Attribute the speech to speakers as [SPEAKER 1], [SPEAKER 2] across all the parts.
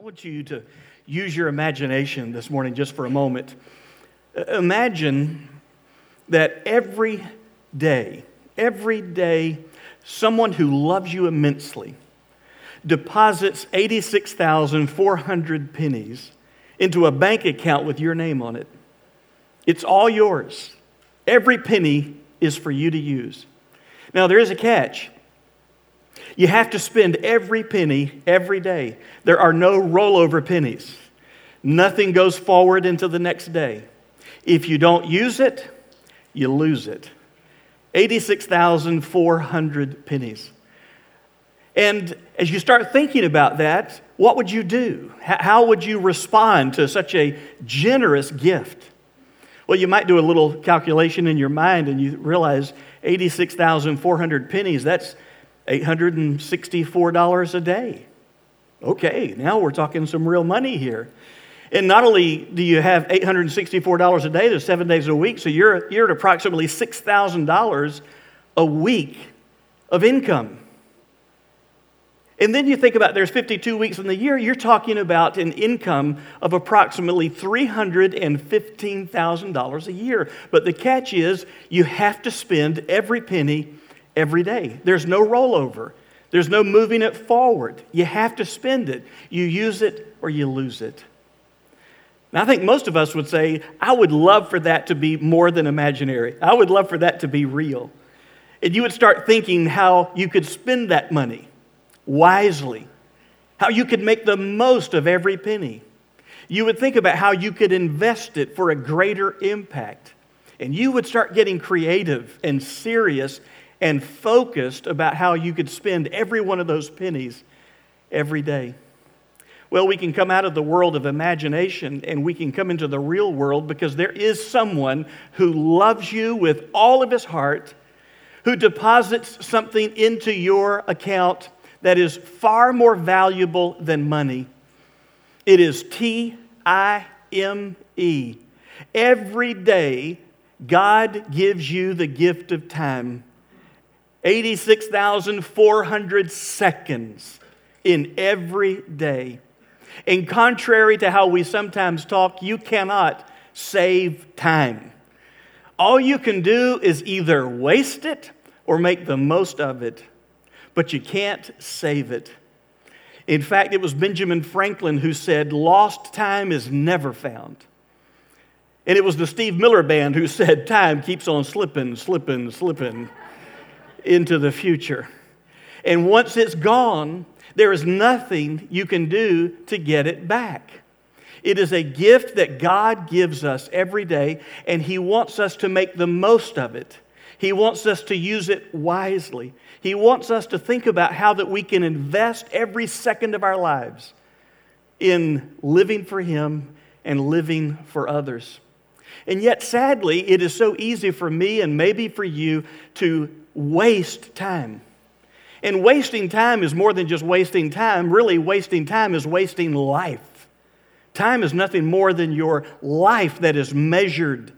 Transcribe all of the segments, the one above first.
[SPEAKER 1] I want you to use your imagination this morning just for a moment. Imagine that every day, every day, someone who loves you immensely deposits 86,400 pennies into a bank account with your name on it. It's all yours. Every penny is for you to use. Now, there is a catch. You have to spend every penny every day. There are no rollover pennies. Nothing goes forward into the next day. If you don't use it, you lose it. 86,400 pennies. And as you start thinking about that, what would you do? How would you respond to such a generous gift? Well, you might do a little calculation in your mind and you realize 86,400 pennies, that's $864 a day. Okay, now we're talking some real money here. And not only do you have $864 a day, there's seven days a week, so you're, you're at approximately $6,000 a week of income. And then you think about there's 52 weeks in the year, you're talking about an income of approximately $315,000 a year. But the catch is you have to spend every penny every day. There's no rollover, there's no moving it forward. You have to spend it. You use it or you lose it. Now, I think most of us would say, I would love for that to be more than imaginary. I would love for that to be real. And you would start thinking how you could spend that money wisely, how you could make the most of every penny. You would think about how you could invest it for a greater impact. And you would start getting creative and serious and focused about how you could spend every one of those pennies every day. Well, we can come out of the world of imagination and we can come into the real world because there is someone who loves you with all of his heart, who deposits something into your account that is far more valuable than money. It is T I M E. Every day, God gives you the gift of time 86,400 seconds in every day. And contrary to how we sometimes talk, you cannot save time. All you can do is either waste it or make the most of it, but you can't save it. In fact, it was Benjamin Franklin who said, Lost time is never found. And it was the Steve Miller Band who said, Time keeps on slipping, slipping, slipping into the future. And once it's gone, there is nothing you can do to get it back. It is a gift that God gives us every day, and He wants us to make the most of it. He wants us to use it wisely. He wants us to think about how that we can invest every second of our lives in living for Him and living for others. And yet, sadly, it is so easy for me and maybe for you to waste time. And wasting time is more than just wasting time. Really, wasting time is wasting life. Time is nothing more than your life that is measured.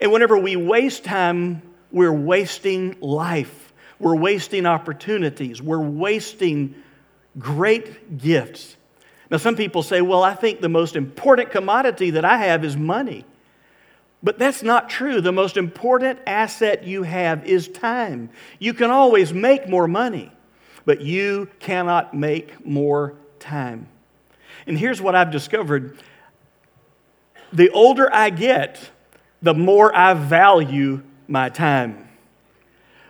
[SPEAKER 1] And whenever we waste time, we're wasting life. We're wasting opportunities. We're wasting great gifts. Now, some people say, well, I think the most important commodity that I have is money. But that's not true. The most important asset you have is time. You can always make more money, but you cannot make more time. And here's what I've discovered the older I get, the more I value my time.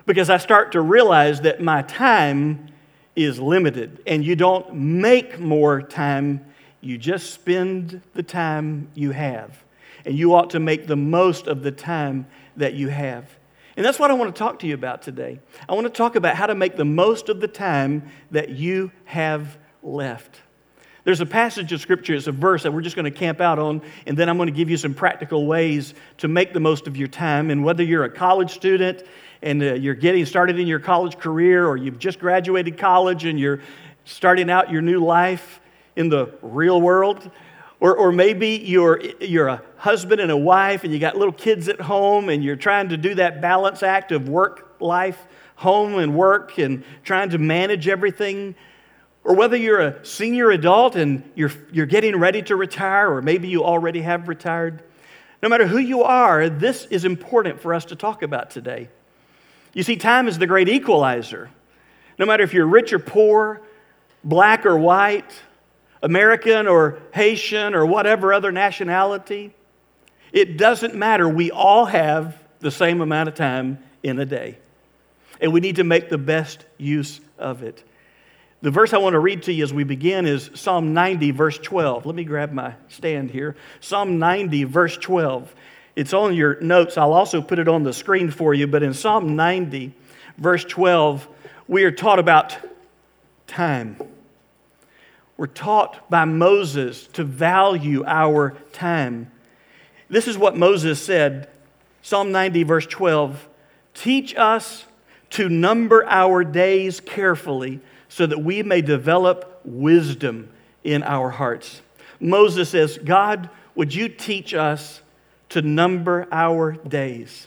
[SPEAKER 1] Because I start to realize that my time is limited, and you don't make more time, you just spend the time you have and you ought to make the most of the time that you have. And that's what I want to talk to you about today. I want to talk about how to make the most of the time that you have left. There's a passage of scripture, it's a verse that we're just going to camp out on, and then I'm going to give you some practical ways to make the most of your time. And whether you're a college student and uh, you're getting started in your college career, or you've just graduated college and you're starting out your new life in the real world, or, or maybe you're, you're a husband and a wife and you got little kids at home and you're trying to do that balance act of work life, home and work, and trying to manage everything. or whether you're a senior adult and you're, you're getting ready to retire, or maybe you already have retired, no matter who you are, this is important for us to talk about today. You see, time is the great equalizer. No matter if you're rich or poor, black or white, American or Haitian or whatever other nationality, it doesn't matter. We all have the same amount of time in a day. And we need to make the best use of it. The verse I want to read to you as we begin is Psalm 90, verse 12. Let me grab my stand here. Psalm 90, verse 12. It's on your notes. I'll also put it on the screen for you. But in Psalm 90, verse 12, we are taught about time. We're taught by Moses to value our time. This is what Moses said Psalm 90, verse 12 Teach us to number our days carefully so that we may develop wisdom in our hearts. Moses says, God, would you teach us to number our days?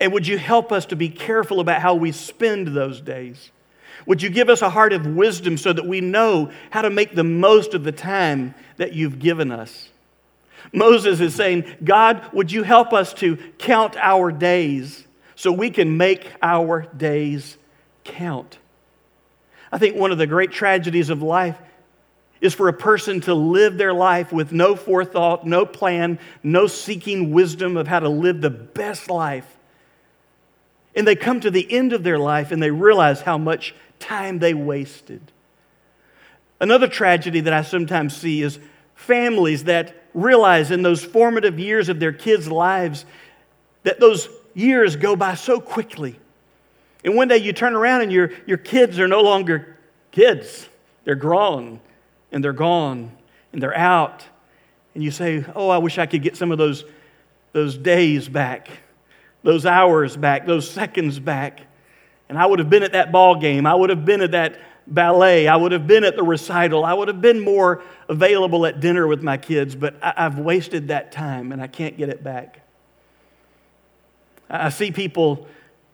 [SPEAKER 1] And would you help us to be careful about how we spend those days? Would you give us a heart of wisdom so that we know how to make the most of the time that you've given us? Moses is saying, God, would you help us to count our days so we can make our days count? I think one of the great tragedies of life is for a person to live their life with no forethought, no plan, no seeking wisdom of how to live the best life. And they come to the end of their life and they realize how much time they wasted. Another tragedy that I sometimes see is families that realize in those formative years of their kids' lives that those years go by so quickly. And one day you turn around and your, your kids are no longer kids, they're grown and they're gone and they're out. And you say, Oh, I wish I could get some of those, those days back, those hours back, those seconds back. And I would have been at that ball game. I would have been at that ballet. I would have been at the recital. I would have been more available at dinner with my kids, but I, have wasted that time and I can't get it back. I see people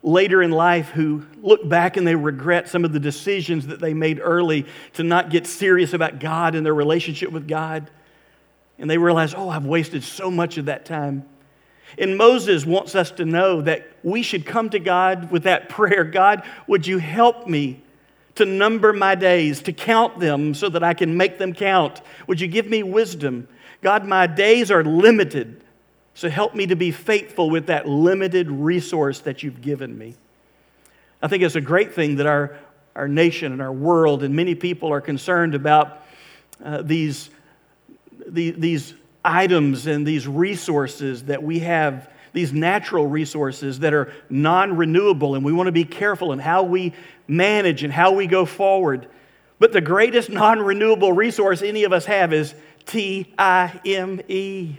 [SPEAKER 1] later in life who look back and they regret some of the decisions that they made early to not get serious about God and their relationship with God. And they realize, oh, I've wasted so much of that time. And Moses wants us to know that we should come to God with that prayer God, would you help me to number my days, to count them so that I can make them count? Would you give me wisdom? God, my days are limited. So help me to be faithful with that limited resource that you've given me. I think it's a great thing that our, our nation and our world and many people are concerned about uh, these, the, these items and these resources that we have, these natural resources that are non renewable, and we want to be careful in how we manage and how we go forward. But the greatest non renewable resource any of us have is T I M E.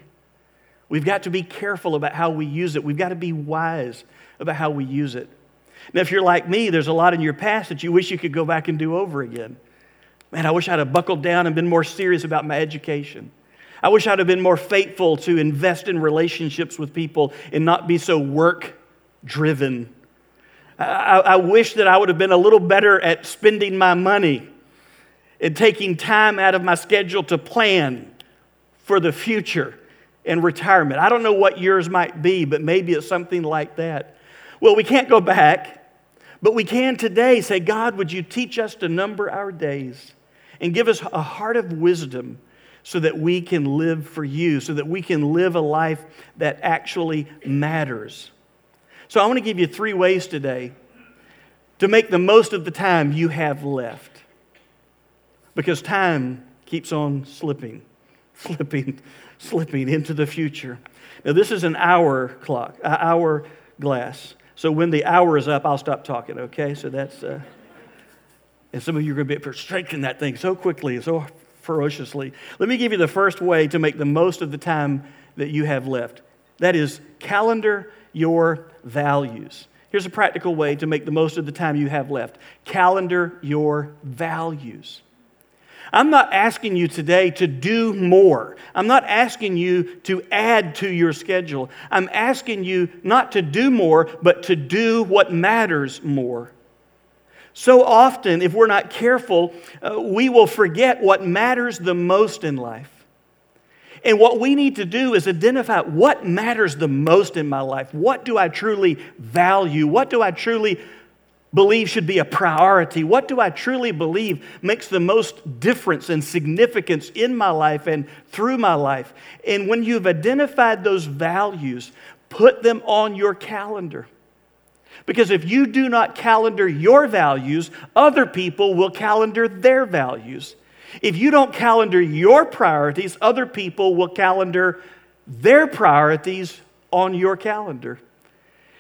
[SPEAKER 1] We've got to be careful about how we use it. We've got to be wise about how we use it. Now, if you're like me, there's a lot in your past that you wish you could go back and do over again. Man, I wish I'd have buckled down and been more serious about my education. I wish I'd have been more faithful to invest in relationships with people and not be so work driven. I, I, wish that I would have been a little better at spending my money and taking time out of my schedule to plan for the future and retirement. I don't know what yours might be, but maybe it's something like that. Well, we can't go back, but we can today say, God, would you teach us to number our days and give us a heart of wisdom so that we can live for you, so that we can live a life that actually matters. So, I want to give you three ways today to make the most of the time you have left. Because time keeps on slipping, slipping slipping into the future. Now, this is an hour clock, an hour glass. So when the hour is up, I'll stop talking, okay? So that's, uh, and some of you are going to be stretching that thing so quickly and so ferociously. Let me give you the first way to make the most of the time that you have left. That is, calendar your values. Here's a practical way to make the most of the time you have left calendar your values. I'm not asking you today to do more. I'm not asking you to add to your schedule. I'm asking you not to do more, but to do what matters more. So often, if we're not careful, uh, we will forget what matters the most in life. And what we need to do is identify what matters the most in my life. What do I truly value? What do I truly believe should be a priority? What do I truly believe makes the most difference and significance in my life and through my life? And when you've identified those values, put them on your calendar. Because if you do not calendar your values, other people will calendar their values. If you don't calendar your priorities, other people will calendar their priorities on your calendar.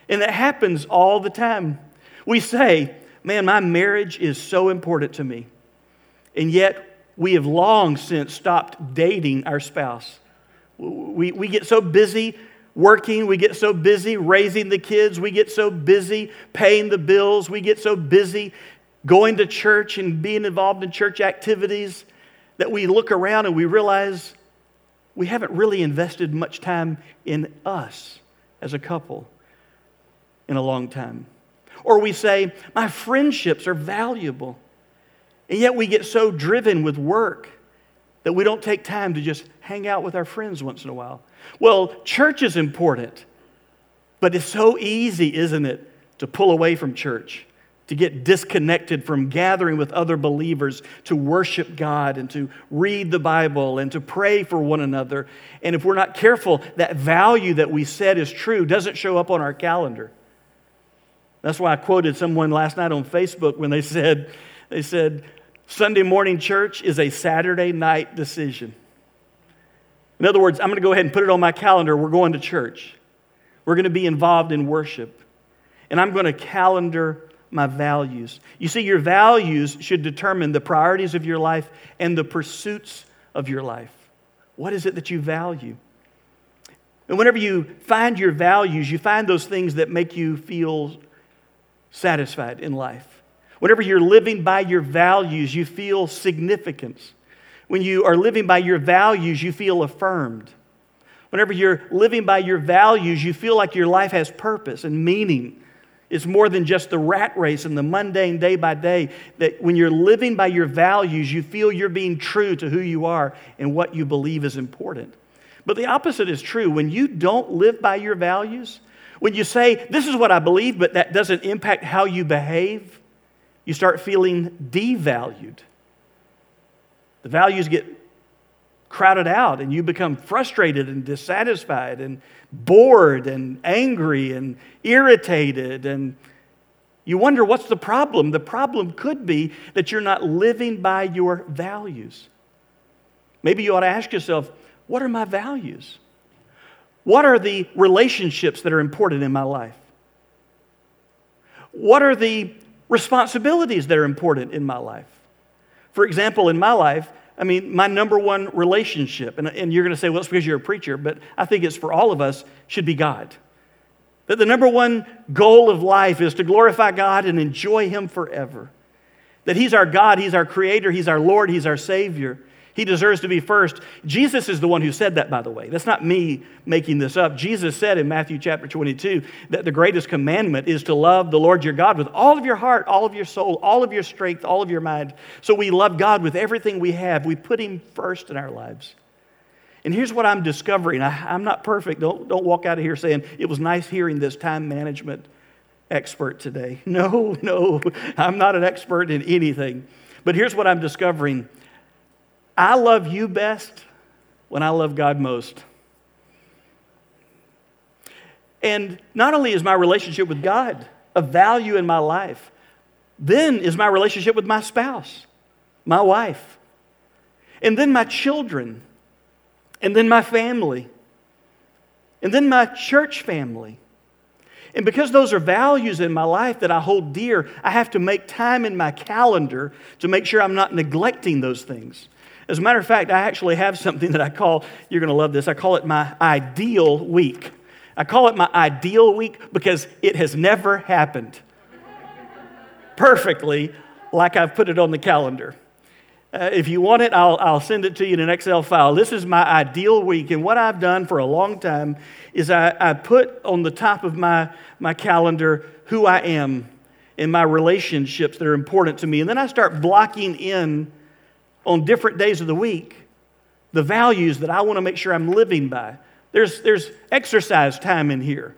[SPEAKER 1] And that happens all the time. We say, man, my marriage is so important to me. And yet, we have long since stopped dating our spouse. We, we get so busy working, we get so busy raising the kids, we get so busy paying the bills, we get so busy going to church and being involved in church activities that we look around and we realize we haven't really invested much time in us as a couple in a long time. Or we say, my friendships are valuable. And yet we get so driven with work that we don't take time to just hang out with our friends once in a while. Well, church is important, but it's so easy, isn't it, to pull away from church, to get disconnected from gathering with other believers, to worship God and to read the Bible and to pray for one another. And if we're not careful, that value that we said is true doesn't show up on our calendar. That's why I quoted someone last night on Facebook when they said, they said, Sunday morning church is a Saturday night decision. In other words, I'm going to go ahead and put it on my calendar. We're going to church. We're going to be involved in worship. And I'm going to calendar my values. You see, your values should determine the priorities of your life and the pursuits of your life. What is it that you value? And whenever you find your values, you find those things that make you feel satisfied in life. Whenever you're living by your values, you feel significance. When you are living by your values, you feel affirmed. Whenever you're living by your values, you feel like your life has purpose and meaning. It's more than just the rat race and the mundane day by day. That when you're living by your values, you feel you're being true to who you are and what you believe is important. But the opposite is true. When you don't live by your values, when you say, This is what I believe, but that doesn't impact how you behave, you start feeling devalued. The values get crowded out, and you become frustrated and dissatisfied and bored and angry and irritated. And you wonder what's the problem? The problem could be that you're not living by your values. Maybe you ought to ask yourself, What are my values? What are the relationships that are important in my life? What are the responsibilities that are important in my life? For example, in my life, I mean, my number one relationship, and, and you're going to say, well, it's because you're a preacher, but I think it's for all of us, should be God. That the number one goal of life is to glorify God and enjoy Him forever. That He's our God, He's our Creator, He's our Lord, He's our Savior. He deserves to be first. Jesus is the one who said that, by the way. That's not me making this up. Jesus said in Matthew chapter 22 that the greatest commandment is to love the Lord your God with all of your heart, all of your soul, all of your strength, all of your mind. So we love God with everything we have. We put Him first in our lives. And here's what I'm discovering I, am not perfect. Don't, don't walk out of here saying, it was nice hearing this time management expert today. No, no, I'm not an expert in anything. But here's what I'm discovering I love you best when I love God most. And not only is my relationship with God a value in my life, then is my relationship with my spouse, my wife, and then my children, and then my family, and then my church family. And because those are values in my life that I hold dear, I have to make time in my calendar to make sure I'm not neglecting those things. As a matter of fact, I actually have something that I call, you're going to love this, I call it my ideal week. I call it my ideal week because it has never happened perfectly like I've put it on the calendar. Uh, if you want it, I'll, I'll send it to you in an Excel file. This is my ideal week. And what I've done for a long time is I, I put on the top of my, my calendar who I am in my relationships that are important to me. And then I start blocking in on different days of the week the values that I want to make sure I'm living by. There's, there's exercise time in here.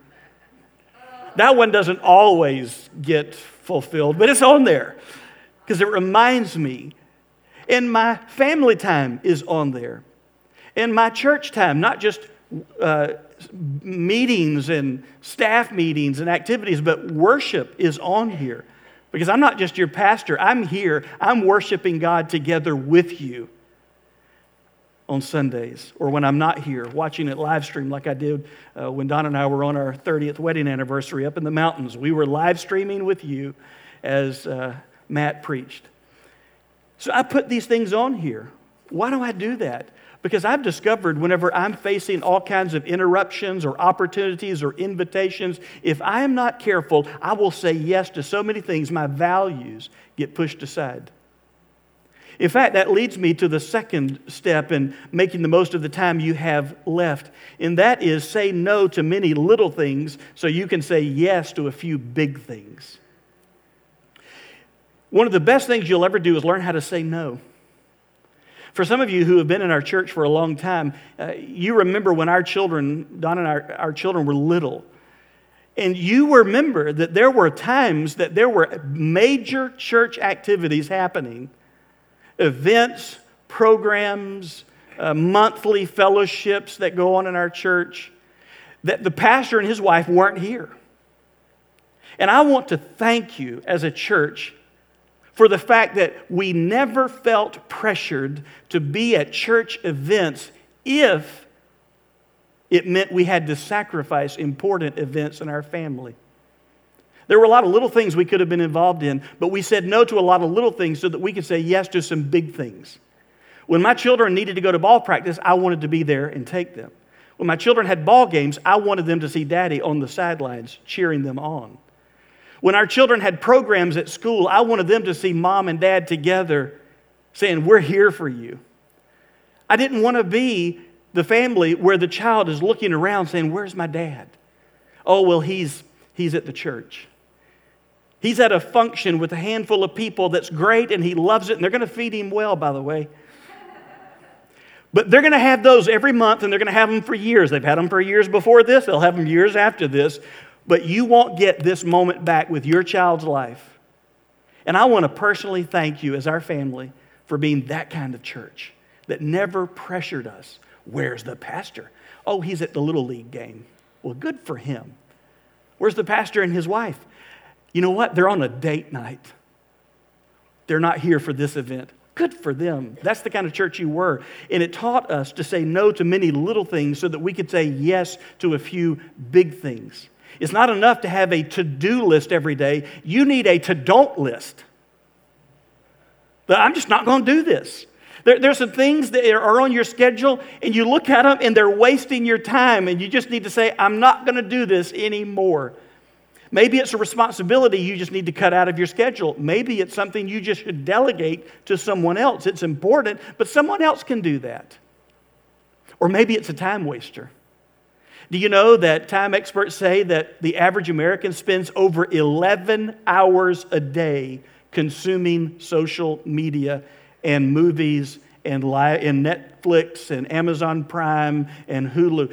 [SPEAKER 1] That one doesn't always get fulfilled, but it's on there because it reminds me. And my family time is on there. And my church time, not just uh, meetings and staff meetings and activities, but worship is on here. Because I'm not just your pastor, I'm here. I'm worshiping God together with you on Sundays or when I'm not here, watching it live stream like I did uh, when Don and I were on our 30th wedding anniversary up in the mountains. We were live streaming with you as uh, Matt preached. So I put these things on here. Why do I do that? Because I've discovered whenever I'm facing all kinds of interruptions or opportunities or invitations, if I am not careful, I will say yes to so many things, my values get pushed aside. In fact, that leads me to the second step in making the most of the time you have left, and that is say no to many little things so you can say yes to a few big things. One of the best things you'll ever do is learn how to say no. For some of you who have been in our church for a long time, uh, you remember when our children, Don and our, our children, were little. And you remember that there were times that there were major church activities happening events, programs, uh, monthly fellowships that go on in our church that the pastor and his wife weren't here. And I want to thank you as a church for the fact that we never felt pressured to be at church events if it meant we had to sacrifice important events in our family. There were a lot of little things we could have been involved in, but we said no to a lot of little things so that we could say yes to some big things. When my children needed to go to ball practice, I wanted to be there and take them. When my children had ball games, I wanted them to see daddy on the sidelines cheering them on. When our children had programs at school, I wanted them to see mom and dad together saying, We're here for you. I didn't want to be the family where the child is looking around saying, Where's my dad? Oh, well, he's, he's at the church. He's at a function with a handful of people that's great and he loves it, and they're going to feed him well, by the way. But they're going to have those every month and they're going to have them for years. They've had them for years before this, they'll have them years after this but you won't get this moment back with your child's life. And I want to personally thank you as our family for being that kind of church that never pressured us. Where's the pastor? Oh, he's at the Little League game. Well, good for him. Where's the pastor and his wife? You know what? They're on a date night. They're not here for this event. Good for them. That's the kind of church you were. And it taught us to say no to many little things so that we could say yes to a few big things. It's not enough to have a to do list every day. You need a to don't list. But I'm just not going to do this. There, there's some things that are on your schedule, and you look at them and they're wasting your time, and you just need to say, I'm not going to do this anymore. Maybe it's a responsibility you just need to cut out of your schedule. Maybe it's something you just should delegate to someone else. It's important, but someone else can do that. Or maybe it's a time waster. Do you know that time experts say that the average American spends over 11 hours a day consuming social media and movies and, li- and Netflix and Amazon Prime and Hulu?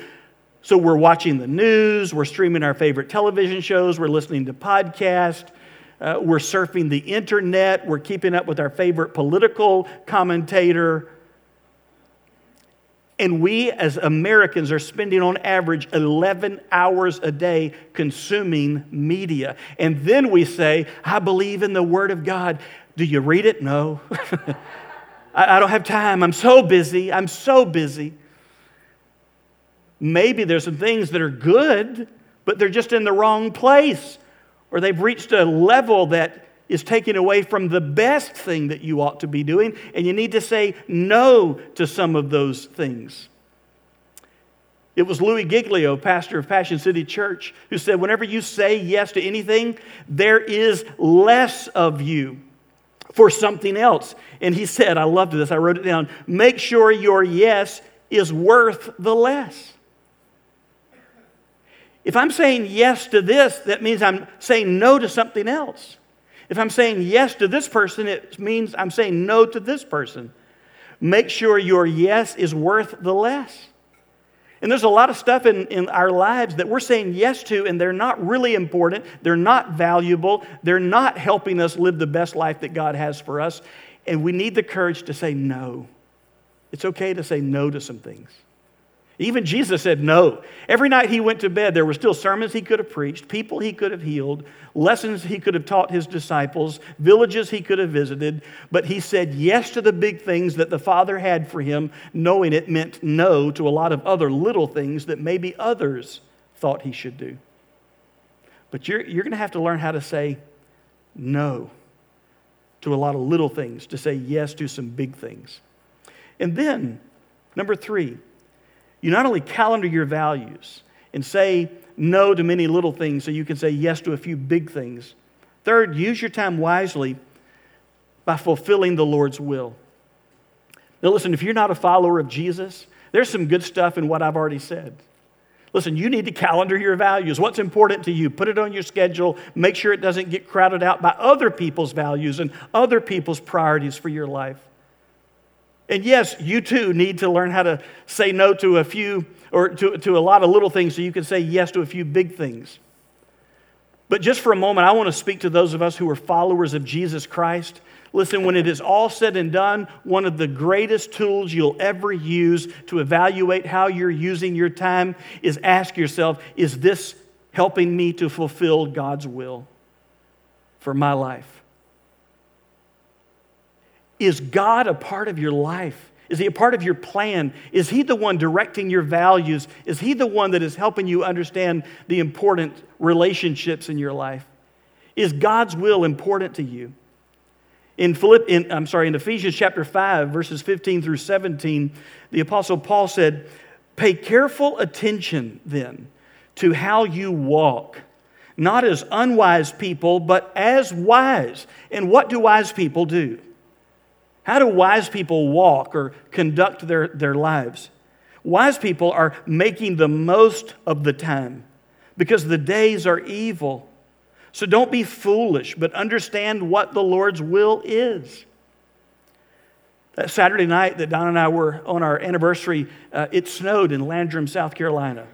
[SPEAKER 1] So we're watching the news, we're streaming our favorite television shows, we're listening to podcasts, uh, we're surfing the internet, we're keeping up with our favorite political commentator. And we as Americans are spending on average 11 hours a day consuming media. And then we say, I believe in the Word of God. Do you read it? No. I, I don't have time. I'm so busy. I'm so busy. Maybe there's some things that are good, but they're just in the wrong place, or they've reached a level that is taking away from the best thing that you ought to be doing, and you need to say no to some of those things. It was Louie Giglio, pastor of Passion City Church, who said, Whenever you say yes to anything, there is less of you for something else. And he said, I loved this, I wrote it down make sure your yes is worth the less. If I'm saying yes to this, that means I'm saying no to something else. If I'm saying yes to this person, it means I'm saying no to this person. Make sure your yes is worth the less. And there's a lot of stuff in, in our lives that we're saying yes to, and they're not really important. They're not valuable. They're not helping us live the best life that God has for us. And we need the courage to say no. It's okay to say no to some things. Even Jesus said no. Every night he went to bed, there were still sermons he could have preached, people he could have healed, lessons he could have taught his disciples, villages he could have visited, but he said yes to the big things that the Father had for him, knowing it meant no to a lot of other little things that maybe others thought he should do. But you're, you're going to have to learn how to say no to a lot of little things, to say yes to some big things. And then, number three, you not only calendar your values and say no to many little things so you can say yes to a few big things. Third, use your time wisely by fulfilling the Lord's will. Now, listen, if you're not a follower of Jesus, there's some good stuff in what I've already said. Listen, you need to calendar your values. What's important to you? Put it on your schedule. Make sure it doesn't get crowded out by other people's values and other people's priorities for your life. And yes, you too need to learn how to say no to a few or to, to a lot of little things so you can say yes to a few big things. But just for a moment, I want to speak to those of us who are followers of Jesus Christ. Listen, when it is all said and done, one of the greatest tools you'll ever use to evaluate how you're using your time is ask yourself, is this helping me to fulfill God's will for my life? Is God a part of your life? Is He a part of your plan? Is He the one directing your values? Is He the one that is helping you understand the important relationships in your life? Is God's will important to you? In Philipp, in, I'm sorry, in Ephesians chapter 5, verses 15 through 17, the Apostle Paul said, Pay careful attention then to how you walk, not as unwise people, but as wise. And what do wise people do? How do wise people walk or conduct their, their lives? Wise people are making the most of the time because the days are evil. So don't be foolish, but understand what the Lord's will is. That Saturday night that Don and I were on our anniversary, uh, it snowed in Landrum, South Carolina.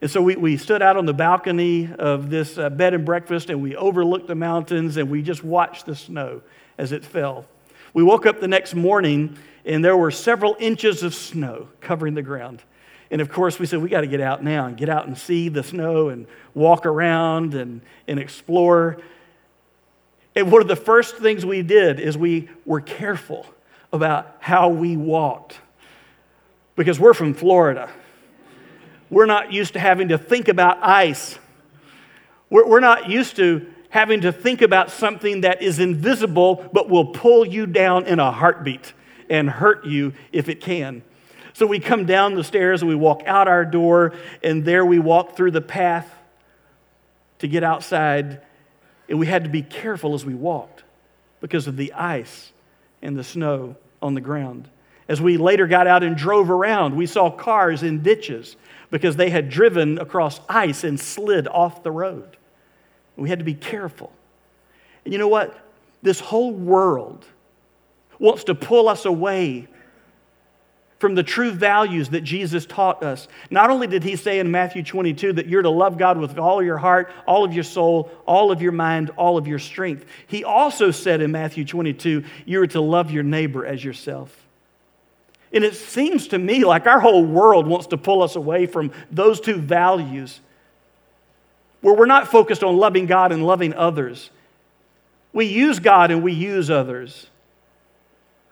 [SPEAKER 1] And so we, we stood out on the balcony of this uh, bed and breakfast and we overlooked the mountains and we just watched the snow as it fell. We woke up the next morning and there were several inches of snow covering the ground. And of course, we said, we got to get out now and get out and see the snow and walk around and, and explore. And one of the first things we did is we were careful about how we walked because we're from Florida. We're not used to having to think about ice. We're, we're not used to having to think about something that is invisible but will pull you down in a heartbeat and hurt you if it can. So we come down the stairs and we walk out our door, and there we walk through the path to get outside. And we had to be careful as we walked because of the ice and the snow on the ground. As we later got out and drove around, we saw cars in ditches because they had driven across ice and slid off the road. We had to be careful. And you know what? This whole world wants to pull us away from the true values that Jesus taught us. Not only did he say in Matthew 22 that you're to love God with all your heart, all of your soul, all of your mind, all of your strength, he also said in Matthew 22 you're to love your neighbor as yourself. And it seems to me like our whole world wants to pull us away from those two values where we're not focused on loving God and loving others. We use God and we use others.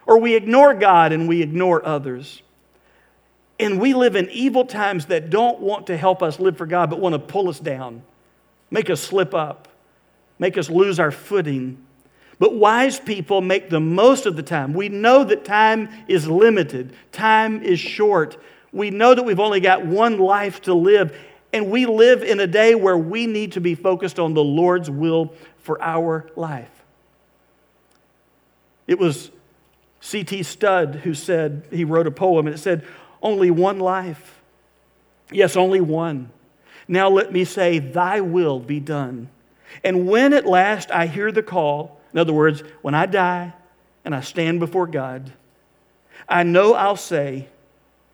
[SPEAKER 1] Or we ignore God and we ignore others. And we live in evil times that don't want to help us live for God, but want to pull us down, make us slip up, make us lose our footing. But wise people make the most of the time. We know that time is limited, time is short. We know that we've only got one life to live, and we live in a day where we need to be focused on the Lord's will for our life. It was C.T. Studd who said, he wrote a poem, and it said, Only one life. Yes, only one. Now let me say, Thy will be done. And when at last I hear the call, in other words, when I die and I stand before God, I know I'll say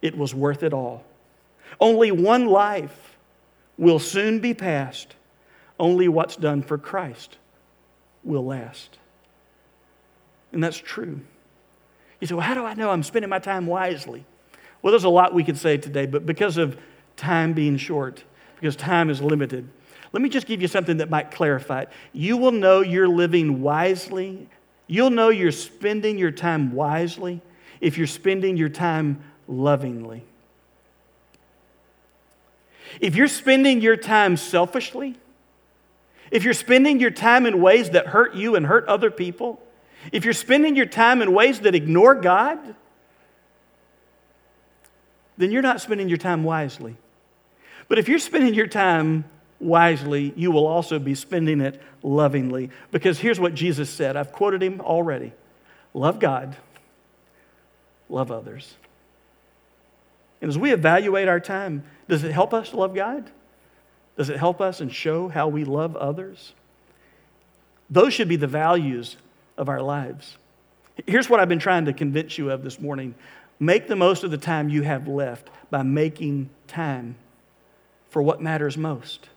[SPEAKER 1] it was worth it all. Only one life will soon be passed. Only what's done for Christ will last. And that's true. You say, well, how do I know I'm spending my time wisely? Well, there's a lot we could say today, but because of time being short, because time is limited, let me just give you something that might clarify it. You will know you're living wisely. You'll know you're spending your time wisely if you're spending your time lovingly. If you're spending your time selfishly, if you're spending your time in ways that hurt you and hurt other people, if you're spending your time in ways that ignore God, then you're not spending your time wisely. But if you're spending your time wisely, you will also be spending it lovingly. Because here's what Jesus said I've quoted him already love God, love others. And as we evaluate our time, does it help us to love God? Does it help us and show how we love others? Those should be the values of our lives. Here's what I've been trying to convince you of this morning make the most of the time you have left by making time for what matters most.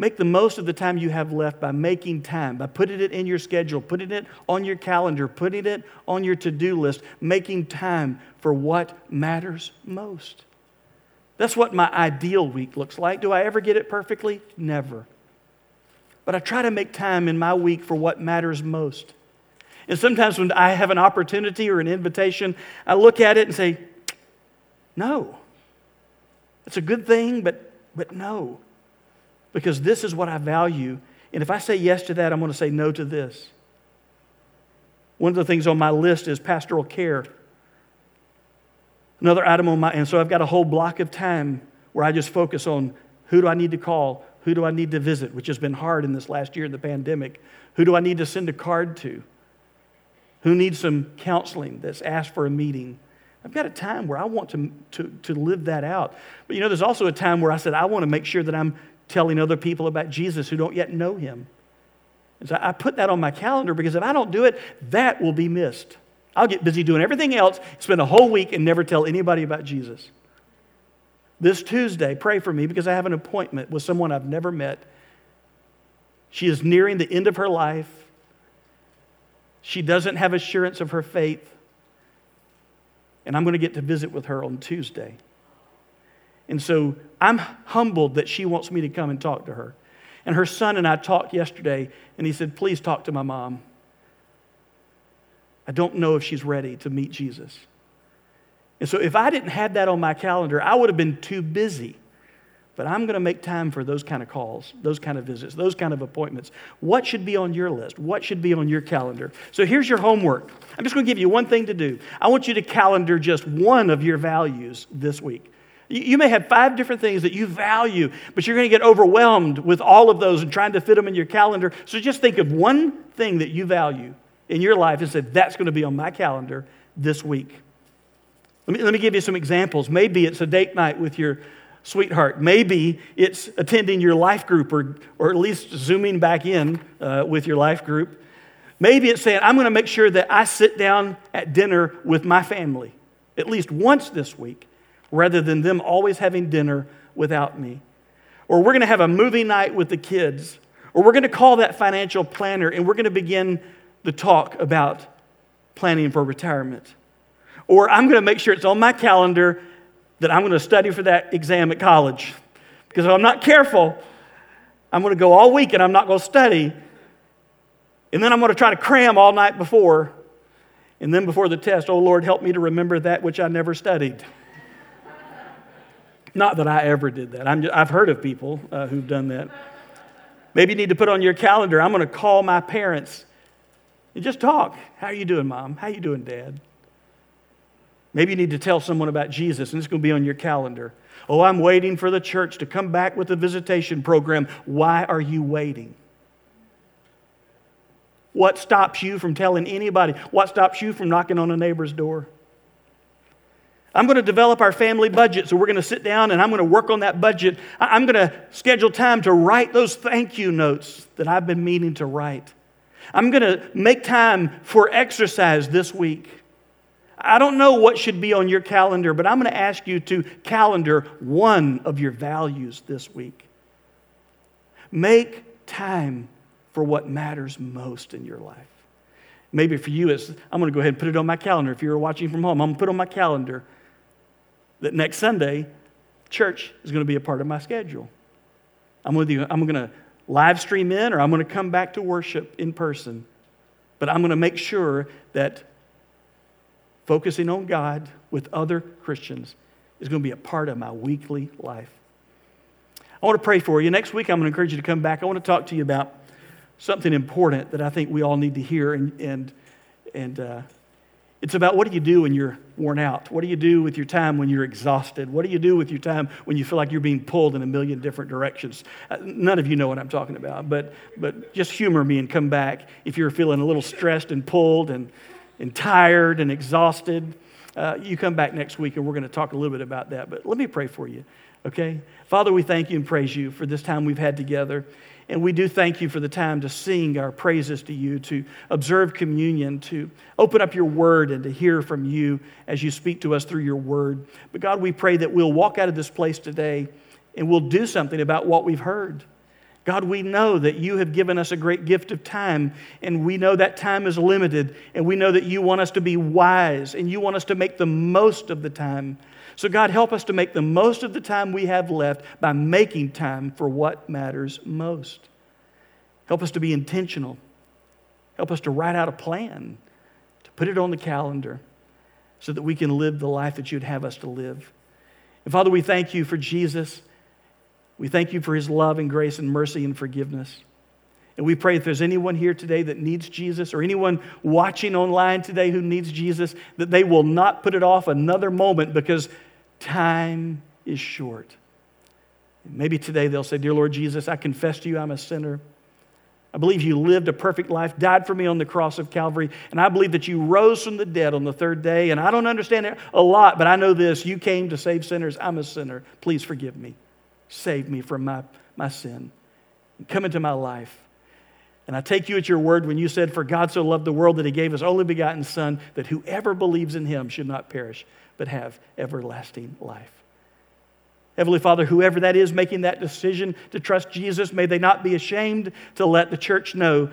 [SPEAKER 1] Make the most of the time you have left by making time, by putting it in your schedule, putting it on your calendar, putting it on your to do list, making time for what matters most. That's what my ideal week looks like. Do I ever get it perfectly? Never. But I try to make time in my week for what matters most. And sometimes when I have an opportunity or an invitation, I look at it and say, no. It's a good thing, but, but no because this is what I value. And if I say yes to that, I'm going to say no to this. One of the things on my list is pastoral care. Another item on my, and so I've got a whole block of time where I just focus on who do I need to call? Who do I need to visit? Which has been hard in this last year in the pandemic. Who do I need to send a card to? Who needs some counseling that's asked for a meeting? I've got a time where I want to, to, to live that out. But you know, there's also a time where I said, I want to make sure that I'm telling other people about Jesus who don't yet know him. And so I put that on my calendar because if I don't do it, that will be missed. I'll get busy doing everything else, spend a whole week, and never tell anybody about Jesus. This Tuesday, pray for me because I have an appointment with someone I've never met. She is nearing the end of her life. She doesn't have assurance of her faith. And I'm going to get to visit with her on Tuesday. And so I'm humbled that she wants me to come and talk to her. And her son and I talked yesterday, and he said, Please talk to my mom. I don't know if she's ready to meet Jesus. And so if I didn't have that on my calendar, I would have been too busy. But I'm going to make time for those kind of calls, those kind of visits, those kind of appointments. What should be on your list? What should be on your calendar? So here's your homework. I'm just going to give you one thing to do. I want you to calendar just one of your values this week. You may have five different things that you value, but you're going to get overwhelmed with all of those and trying to fit them in your calendar. So just think of one thing that you value in your life and say, that's going to be on my calendar this week. Let me, let me give you some examples. Maybe it's a date night with your sweetheart. Maybe it's attending your life group or, or at least zooming back in uh, with your life group. Maybe it's saying, I'm going to make sure that I sit down at dinner with my family at least once this week rather than them always having dinner without me. Or we're going to have a movie night with the kids. Or we're going to call that financial planner and we're going to begin the talk about planning for retirement. Or I'm going to make sure it's on my calendar that I'm going to study for that exam at college. Because if I'm not careful, I'm going to go all week and I'm not going to study. And then I'm going to try to cram all night before. And then before the test, oh Lord, help me to remember that which I never studied. Not that I ever did that. i have heard of people uh, who've done that. Maybe you need to put on your calendar, I'm going to call my parents and just talk. How are you doing, mom? How are you doing, dad? Maybe you need to tell someone about Jesus, and it's going to be on your calendar. Oh, I'm waiting for the church to come back with a visitation program. Why are you waiting? What stops you from telling anybody? What stops you from knocking on a neighbor's door? I'm going to develop our family budget. So we're going to sit down and I'm going to work on that budget. I'm going to schedule time to write those thank you notes that I've been meaning to write. I'm going to make time for exercise this week. I don't know what should be on your calendar, but I'm going to ask you to calendar one of your values this week. Make time for what matters most in your life. Maybe for you, it's, I'm going to go ahead and put it on my calendar. If you're watching from home, I'm going to put on my calendar that next Sunday, church is going to be a part of my schedule. I'm going to, I'm going to live stream in or I'm going to come back to worship in person. But I'm going to make sure that focusing on God with other Christians is going to be a part of my weekly life. I want to pray for you. Next week, I'm going to encourage you to come back. I want to talk to you about something important that I think we all need to hear. And, and, and uh, it's about what do you do when you're worn out? What do you do with your time when you're exhausted? What do you do with your time when you feel like you're being pulled in a million different directions? Uh, none of you know what I'm talking about, but, but just humor me and come back if you're feeling a little stressed and pulled and, and tired and exhausted. Uh, you come back next week and we're going to talk a little bit about that. But let me pray for you, okay? Father, we thank you and praise you for this time we've had together. And we do thank you for the time to sing our praises to you, to observe communion, to open up your word and to hear from you as you speak to us through your word. But God, we pray that we'll walk out of this place today and we'll do something about what we've heard. God, we know that you have given us a great gift of time, and we know that time is limited, and we know that you want us to be wise, and you want us to make the most of the time. So, God, help us to make the most of the time we have left by making time for what matters most. Help us to be intentional. Help us to write out a plan, to put it on the calendar so that we can live the life that you'd have us to live. And Father, we thank you for Jesus. We thank you for his love and grace and mercy and forgiveness. And we pray if there's anyone here today that needs Jesus or anyone watching online today who needs Jesus, that they will not put it off another moment because Time is short. Maybe today they'll say, Dear Lord Jesus, I confess to you I'm a sinner. I believe you lived a perfect life, died for me on the cross of Calvary, and I believe that you rose from the dead on the third day. And I don't understand it a lot, but I know this you came to save sinners. I'm a sinner. Please forgive me. Save me from my, my sin. Come into my life. And I take you at your word when you said, For God so loved the world that he gave his only begotten Son, that whoever believes in him should not perish, but have everlasting life. Heavenly Father, whoever that is making that decision to trust Jesus, may they not be ashamed to let the church know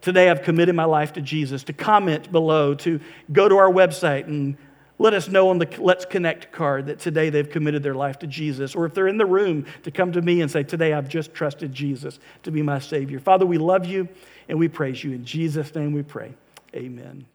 [SPEAKER 1] today I've committed my life to Jesus, to comment below, to go to our website and let us know on the Let's Connect card that today they've committed their life to Jesus. Or if they're in the room, to come to me and say, Today I've just trusted Jesus to be my Savior. Father, we love you and we praise you. In Jesus' name we pray. Amen.